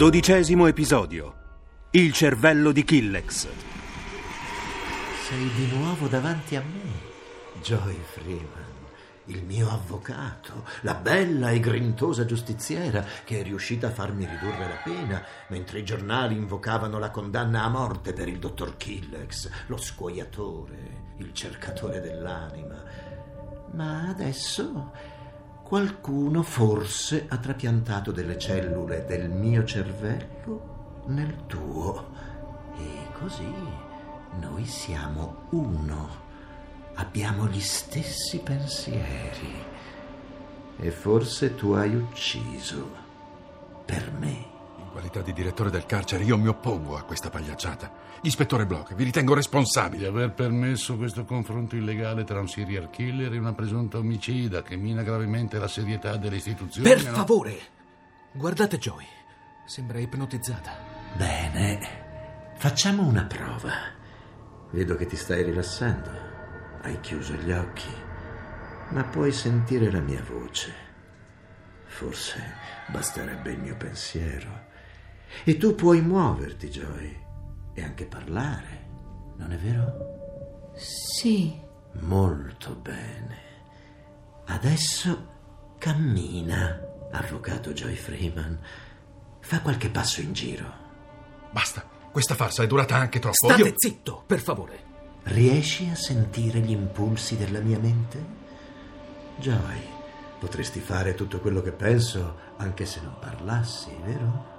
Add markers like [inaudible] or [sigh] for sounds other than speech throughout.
Dodicesimo episodio Il cervello di Killex Sei di nuovo davanti a me, Joy Freeman, il mio avvocato, la bella e grintosa giustiziera che è riuscita a farmi ridurre la pena, mentre i giornali invocavano la condanna a morte per il dottor Killex, lo scuoiatore, il cercatore dell'anima. Ma adesso qualcuno forse ha trapiantato delle cellule del mio cervello nel tuo. E così noi siamo uno. Abbiamo gli stessi pensieri. E forse tu hai ucciso per me. Qualità di direttore del carcere io mi oppongo a questa pagliacciata. Ispettore Bloch, vi ritengo responsabile. Di aver permesso questo confronto illegale tra un serial killer e una presunta omicida che mina gravemente la serietà delle istituzioni. Per no? favore! Guardate Joy. Sembra ipnotizzata. Bene, facciamo una prova. Vedo che ti stai rilassando. Hai chiuso gli occhi, ma puoi sentire la mia voce. Forse basterebbe il mio pensiero. E tu puoi muoverti, Joy e anche parlare, non è vero? Sì. Molto bene. Adesso cammina, avvocato Joy Freeman. Fa qualche passo in giro. Basta, questa farsa è durata anche troppo. State Io... zitto, per favore. Riesci a sentire gli impulsi della mia mente? Joy, potresti fare tutto quello che penso anche se non parlassi, vero?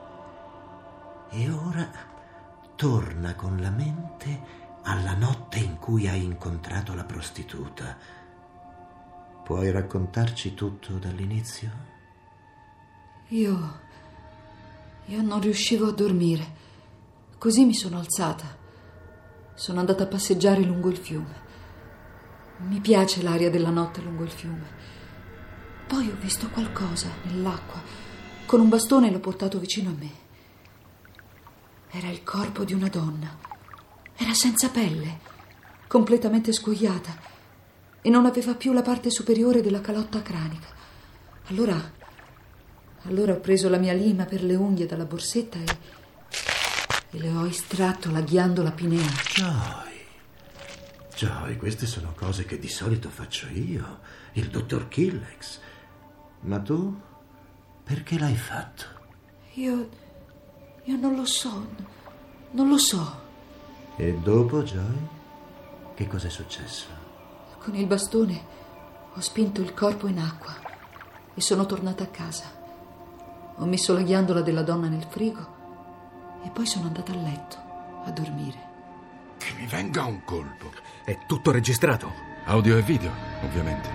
E ora torna con la mente alla notte in cui hai incontrato la prostituta. Puoi raccontarci tutto dall'inizio? Io. Io non riuscivo a dormire. Così mi sono alzata. Sono andata a passeggiare lungo il fiume. Mi piace l'aria della notte lungo il fiume. Poi ho visto qualcosa nell'acqua. Con un bastone l'ho portato vicino a me. Era il corpo di una donna. Era senza pelle, completamente scoiata e non aveva più la parte superiore della calotta cranica. Allora. Allora ho preso la mia lima per le unghie dalla borsetta e. e le ho estratto la ghiandola pinea. Joy. Joy, queste sono cose che di solito faccio io, il dottor Killex. Ma tu? Perché l'hai fatto? Io. Io non lo so. Non lo so. E dopo, Joy? Che cosa è successo? Con il bastone ho spinto il corpo in acqua e sono tornata a casa. Ho messo la ghiandola della donna nel frigo e poi sono andata a letto a dormire. Che mi venga un colpo. È tutto registrato. Audio e video, ovviamente.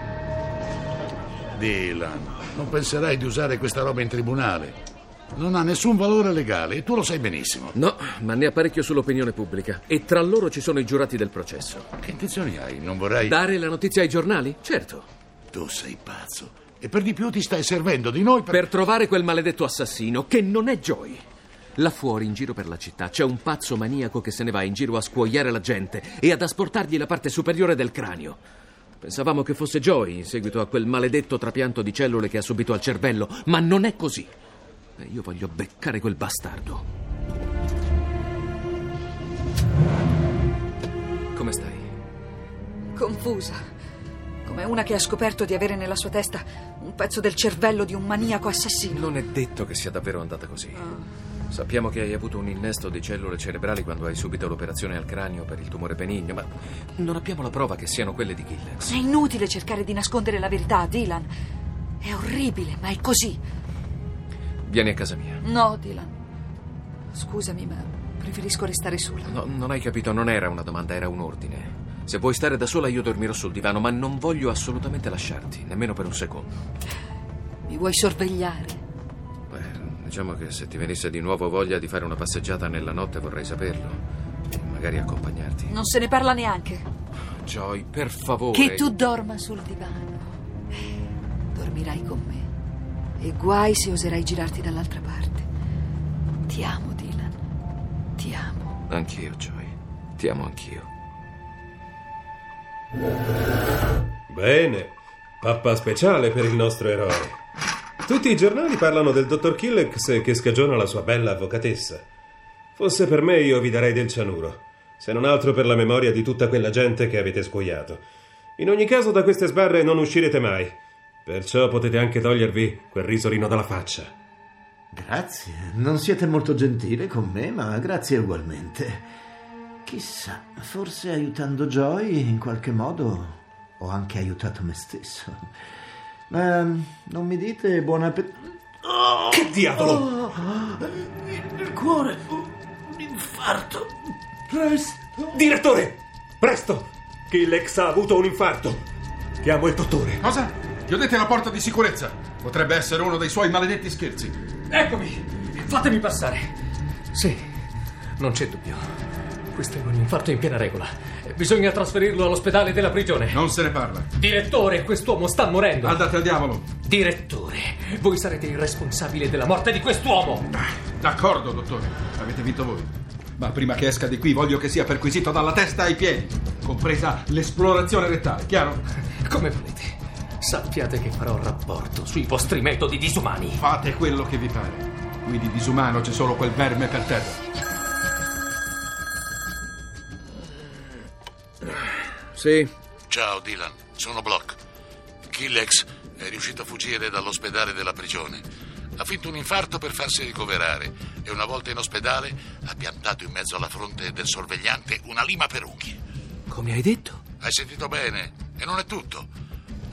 Dylan, non penserai di usare questa roba in tribunale. Non ha nessun valore legale e tu lo sai benissimo. No, ma ne ha parecchio sull'opinione pubblica. E tra loro ci sono i giurati del processo. Che intenzioni hai? Non vorrai. Dare la notizia ai giornali? Certo. Tu sei pazzo. E per di più ti stai servendo di noi per. Per trovare quel maledetto assassino, che non è Joy. Là fuori, in giro per la città, c'è un pazzo maniaco che se ne va in giro a scuoiare la gente e ad asportargli la parte superiore del cranio. Pensavamo che fosse Joy in seguito a quel maledetto trapianto di cellule che ha subito al cervello, ma non è così. E io voglio beccare quel bastardo. Come stai? Confusa. Come una che ha scoperto di avere nella sua testa un pezzo del cervello di un maniaco assassino. Non è detto che sia davvero andata così. Sappiamo che hai avuto un innesto di cellule cerebrali quando hai subito l'operazione al cranio per il tumore benigno, ma non abbiamo la prova che siano quelle di Killex. È inutile cercare di nascondere la verità, Dylan. È orribile, ma è così. Vieni a casa mia. No, Dylan. Scusami, ma preferisco restare sola. No, non hai capito, non era una domanda, era un ordine. Se vuoi stare da sola io dormirò sul divano, ma non voglio assolutamente lasciarti, nemmeno per un secondo. Mi vuoi sorvegliare? Beh, diciamo che se ti venisse di nuovo voglia di fare una passeggiata nella notte vorrei saperlo. E magari accompagnarti. Non se ne parla neanche. Joy, per favore. Che tu dorma sul divano. Dormirai con me. E guai se oserai girarti dall'altra parte. Ti amo, Dylan. Ti amo. Anch'io, Joy. Ti amo anch'io. Bene, pappa speciale per il nostro eroe. Tutti i giornali parlano del dottor Killex che scagiona la sua bella avvocatessa. Fosse per me io vi darei del cianuro, se non altro per la memoria di tutta quella gente che avete scuoiato. In ogni caso da queste sbarre non uscirete mai, perciò potete anche togliervi quel risorino dalla faccia. Grazie, non siete molto gentile con me, ma grazie ugualmente. Chissà, forse aiutando Joy in qualche modo ho anche aiutato me stesso. Ma non mi dite buon appetito. Che diavolo! il cuore, un infarto. Presto. Direttore! Presto! Killex ha avuto un infarto. Chiamo il dottore. Cosa? Chiudete la porta di sicurezza. Potrebbe essere uno dei suoi maledetti scherzi. Eccomi! Fatemi passare. Sì, non c'è dubbio. Questo è un infarto in piena regola. Bisogna trasferirlo all'ospedale della prigione. Non se ne parla. Direttore, quest'uomo sta morendo. Andate al diavolo. Direttore, voi sarete il responsabile della morte di quest'uomo. D'accordo, dottore. Avete vinto voi. Ma prima che esca di qui voglio che sia perquisito dalla testa ai piedi, compresa l'esplorazione rettale, chiaro? Come volete. Sappiate che farò rapporto sui vostri metodi disumani. Fate quello che vi pare. Qui di disumano c'è solo quel verme per terra. Sì, Ciao Dylan, sono Block. Killex è riuscito a fuggire dall'ospedale della prigione. Ha finto un infarto per farsi ricoverare e una volta in ospedale ha piantato in mezzo alla fronte del sorvegliante una lima per unghie. come hai detto? Hai sentito bene? E non è tutto.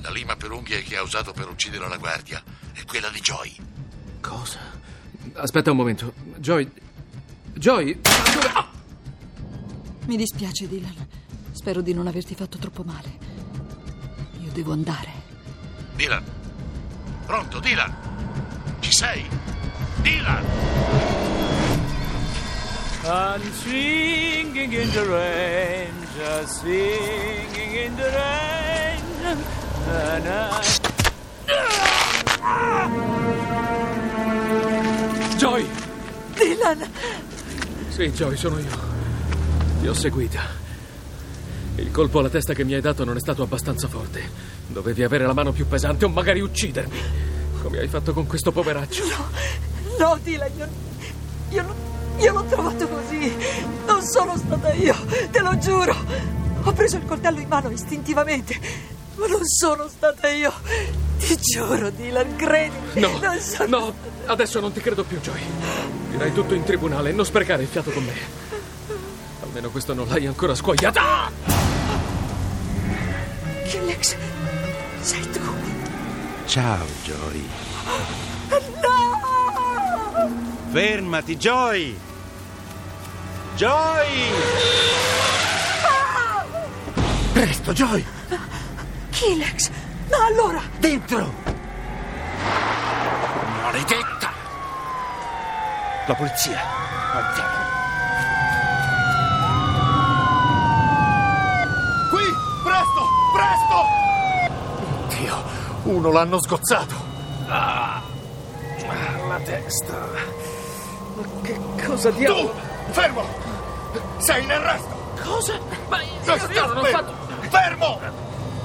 La lima per unghie che ha usato per uccidere la guardia è quella di Joy. Cosa? Aspetta un momento. Joy. Joy. Ah! Mi dispiace, Dylan. Spero di non averti fatto troppo male. Io devo andare. Dylan. Pronto, Dylan? Ci sei? Dylan! I'm singing in the rain, just singing in the rain. Joy! Dylan! Sì, Joy, sono io. Ti ho seguita. Il colpo alla testa che mi hai dato non è stato abbastanza forte. Dovevi avere la mano più pesante o magari uccidermi. Come hai fatto con questo poveraccio? No, Dylan, io, io, io l'ho trovato così. Non sono stata io, te lo giuro. Ho preso il coltello in mano istintivamente, ma non sono stata io. Ti giuro, Dylan, credimi. No, non sono... no, adesso non ti credo più, Joy. Dirai tutto in tribunale, non sprecare il fiato con me. Almeno questo non l'hai ancora squagliato. Ah! Killex, sei tu. Ciao, Joy. No! Fermati, Joy! Joy! Presto, Joy! Killex, ma allora... Dentro! Maledetta! La polizia! Andiamo! Qui! Presto! Presto! Dio, uno l'hanno sgozzato. Ah, la testa. Ma che cosa diavolo? Tu! Fermo! Sei in arresto! Cosa? Ma io, io non ho fatto... Fermo!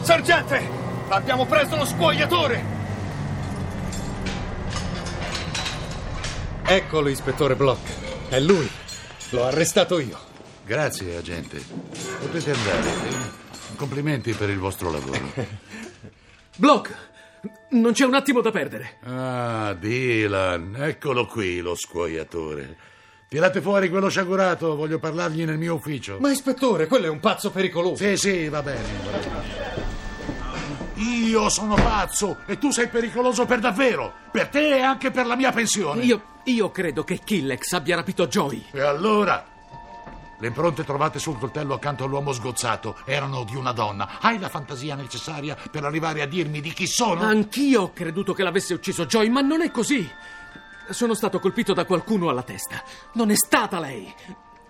Sergente! Abbiamo preso lo scuoiatore! Eccolo, ispettore Block. È lui. L'ho arrestato io. Grazie, agente. Potete andare. Complimenti per il vostro lavoro. [laughs] Block! Non c'è un attimo da perdere. Ah, Dylan, eccolo qui lo scuoiatore. Tirate fuori quello sciagurato, voglio parlargli nel mio ufficio. Ma ispettore, quello è un pazzo pericoloso. Sì, sì, va bene. va bene. Io sono pazzo e tu sei pericoloso per davvero. Per te e anche per la mia pensione. Io, io credo che Killex abbia rapito Joy. E allora? Le impronte trovate sul coltello accanto all'uomo sgozzato erano di una donna. Hai la fantasia necessaria per arrivare a dirmi di chi sono? Anch'io ho creduto che l'avesse ucciso Joy, ma non è così. Sono stato colpito da qualcuno alla testa. Non è stata lei.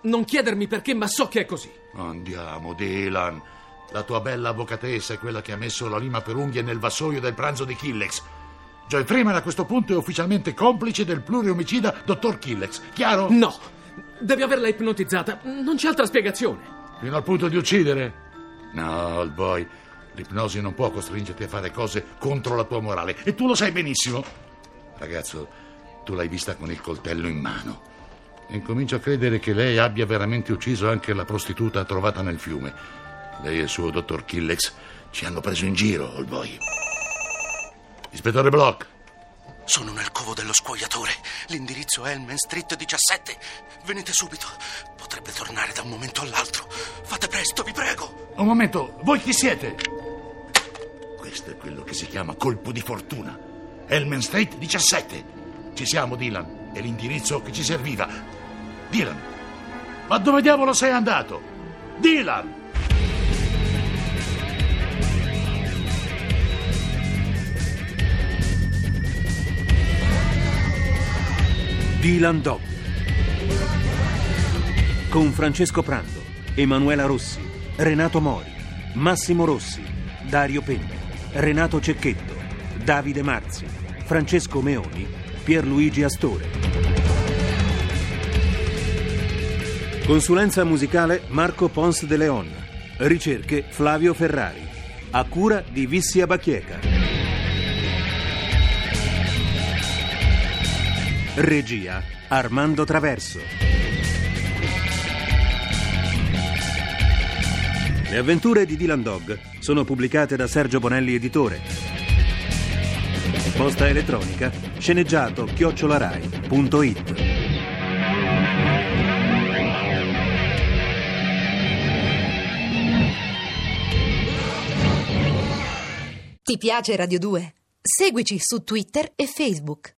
Non chiedermi perché, ma so che è così. Andiamo, Dylan. La tua bella avvocatessa è quella che ha messo la lima per unghie nel vassoio del pranzo di Killex. Joy Freeman a questo punto è ufficialmente complice del pluriomicida dottor Killex. Chiaro? No. Devi averla ipnotizzata. Non c'è altra spiegazione. Fino al punto di uccidere? No, old boy. L'ipnosi non può costringerti a fare cose contro la tua morale. E tu lo sai benissimo. Ragazzo, tu l'hai vista con il coltello in mano. E incomincio a credere che lei abbia veramente ucciso anche la prostituta trovata nel fiume. Lei e il suo dottor Killex ci hanno preso in giro, old boy. Ispettore Block. Sono nel covo dello scuoiatore. L'indirizzo è Elmen Street 17. Venite subito. Potrebbe tornare da un momento all'altro. Fate presto, vi prego. Un momento, voi chi siete? Questo è quello che si chiama colpo di fortuna. Elmen Street 17. Ci siamo, Dylan. È l'indirizzo che ci serviva. Dylan, ma dove diavolo sei andato? Dylan! Dylan Dog. Con Francesco Prando, Emanuela Rossi, Renato Mori, Massimo Rossi, Dario Penna, Renato Cecchetto, Davide Marzi, Francesco Meoni, Pierluigi Astore. Consulenza musicale Marco Pons de Leon. Ricerche Flavio Ferrari. A cura di Vissia Bacchieca. Regia Armando Traverso. Le avventure di Dylan Dog sono pubblicate da Sergio Bonelli Editore. Posta elettronica sceneggiato chiocciolarai.it Ti piace Radio 2? Seguici su Twitter e Facebook.